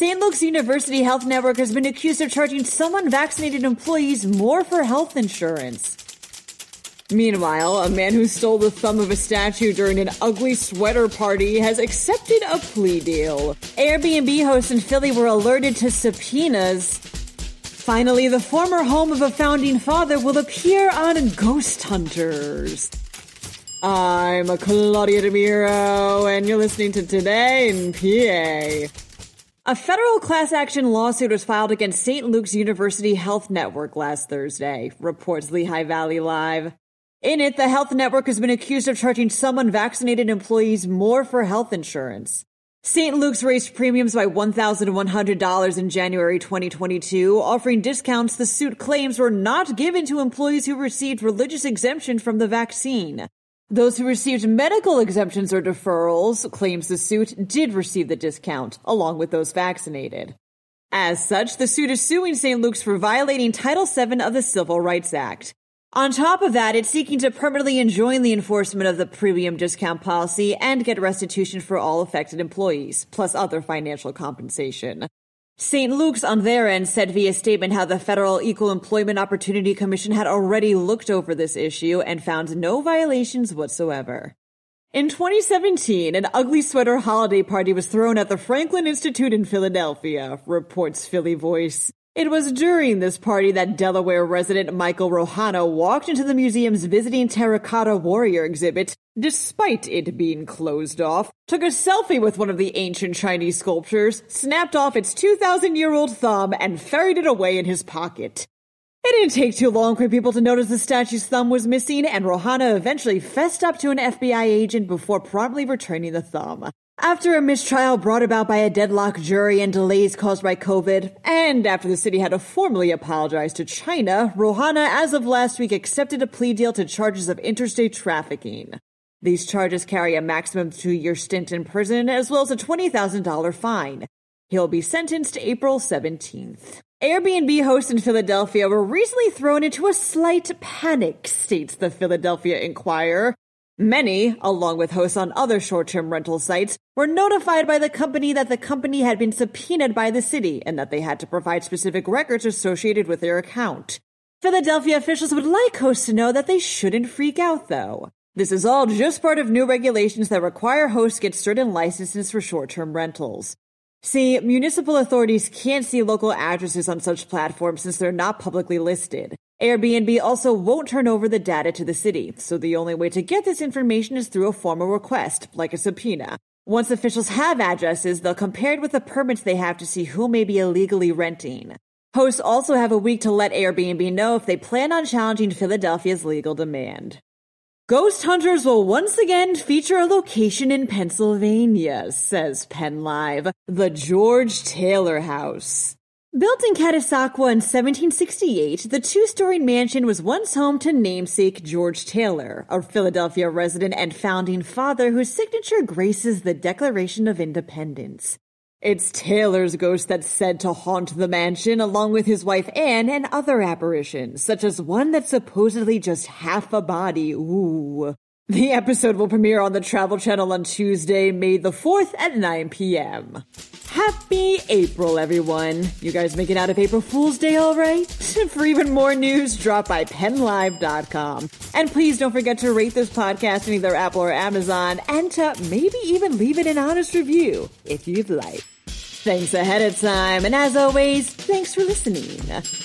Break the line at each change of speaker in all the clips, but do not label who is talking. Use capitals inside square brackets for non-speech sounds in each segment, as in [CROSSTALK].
Luke's University Health Network has been accused of charging some unvaccinated employees more for health insurance. Meanwhile, a man who stole the thumb of a statue during an ugly sweater party has accepted a plea deal. Airbnb hosts in Philly were alerted to subpoenas. Finally, the former home of a founding father will appear on Ghost Hunters. I'm Claudia DeMiro, and you're listening to Today in PA. A federal class action lawsuit was filed against St. Luke's University Health Network last Thursday, reports Lehigh Valley Live. In it, the health network has been accused of charging some unvaccinated employees more for health insurance. St. Luke's raised premiums by $1,100 in January 2022, offering discounts the suit claims were not given to employees who received religious exemption from the vaccine. Those who received medical exemptions or deferrals, claims the suit, did receive the discount, along with those vaccinated. As such, the suit is suing St. Luke's for violating Title VII of the Civil Rights Act. On top of that, it's seeking to permanently enjoin the enforcement of the premium discount policy and get restitution for all affected employees, plus other financial compensation. St. Luke's on their end said via statement how the Federal Equal Employment Opportunity Commission had already looked over this issue and found no violations whatsoever. In 2017, an ugly sweater holiday party was thrown at the Franklin Institute in Philadelphia, reports Philly Voice. It was during this party that Delaware resident Michael Rohana walked into the museum's visiting terracotta warrior exhibit, despite it being closed off, took a selfie with one of the ancient Chinese sculptures, snapped off its 2,000 year old thumb, and ferried it away in his pocket. It didn't take too long for people to notice the statue's thumb was missing, and Rohana eventually fessed up to an FBI agent before promptly returning the thumb. After a mistrial brought about by a deadlock jury and delays caused by COVID, and after the city had to formally apologize to China, Rohana, as of last week, accepted a plea deal to charges of interstate trafficking. These charges carry a maximum two year stint in prison as well as a $20,000 fine. He'll be sentenced April 17th. Airbnb hosts in Philadelphia were recently thrown into a slight panic, states the Philadelphia Inquirer, Many, along with hosts on other short-term rental sites, were notified by the company that the company had been subpoenaed by the city and that they had to provide specific records associated with their account. Philadelphia officials would like hosts to know that they shouldn't freak out, though. This is all just part of new regulations that require hosts get certain licenses for short-term rentals. See, municipal authorities can't see local addresses on such platforms since they're not publicly listed. Airbnb also won't turn over the data to the city, so the only way to get this information is through a formal request, like a subpoena. Once officials have addresses, they'll compare it with the permits they have to see who may be illegally renting. Hosts also have a week to let Airbnb know if they plan on challenging Philadelphia's legal demand. Ghost Hunters will once again feature a location in Pennsylvania, says PennLive, the George Taylor House. Built in Catasauqua in 1768, the two-story mansion was once home to namesake George Taylor, a Philadelphia resident and founding father whose signature graces the Declaration of Independence. It's Taylor's ghost that's said to haunt the mansion along with his wife Anne and other apparitions, such as one that's supposedly just half a body. Ooh. The episode will premiere on the Travel Channel on Tuesday, May the 4th at 9 p.m. Happy April, everyone. You guys making out of April Fool's Day all right? [LAUGHS] For even more news, drop by pennlive.com. And please don't forget to rate this podcast in either Apple or Amazon and to maybe even leave it an honest review if you'd like. Thanks ahead of time, and as always, thanks for listening.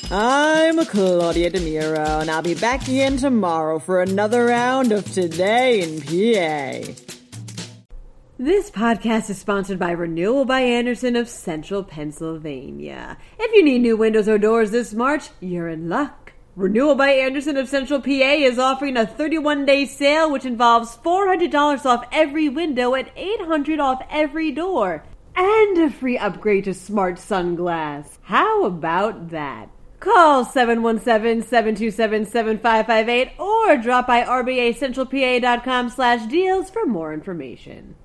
I'm Claudia DeMiro, and I'll be back again tomorrow for another round of Today in PA.
This podcast is sponsored by Renewal by Andersen of Central Pennsylvania. If you need new windows or doors this March, you're in luck. Renewal by Andersen of Central PA is offering a 31 day sale which involves $400 off every window and 800 off every door and a free upgrade to SmartSun glass. How about that? Call 717-727-7558 or drop by rbacentralpa.com slash deals for more information.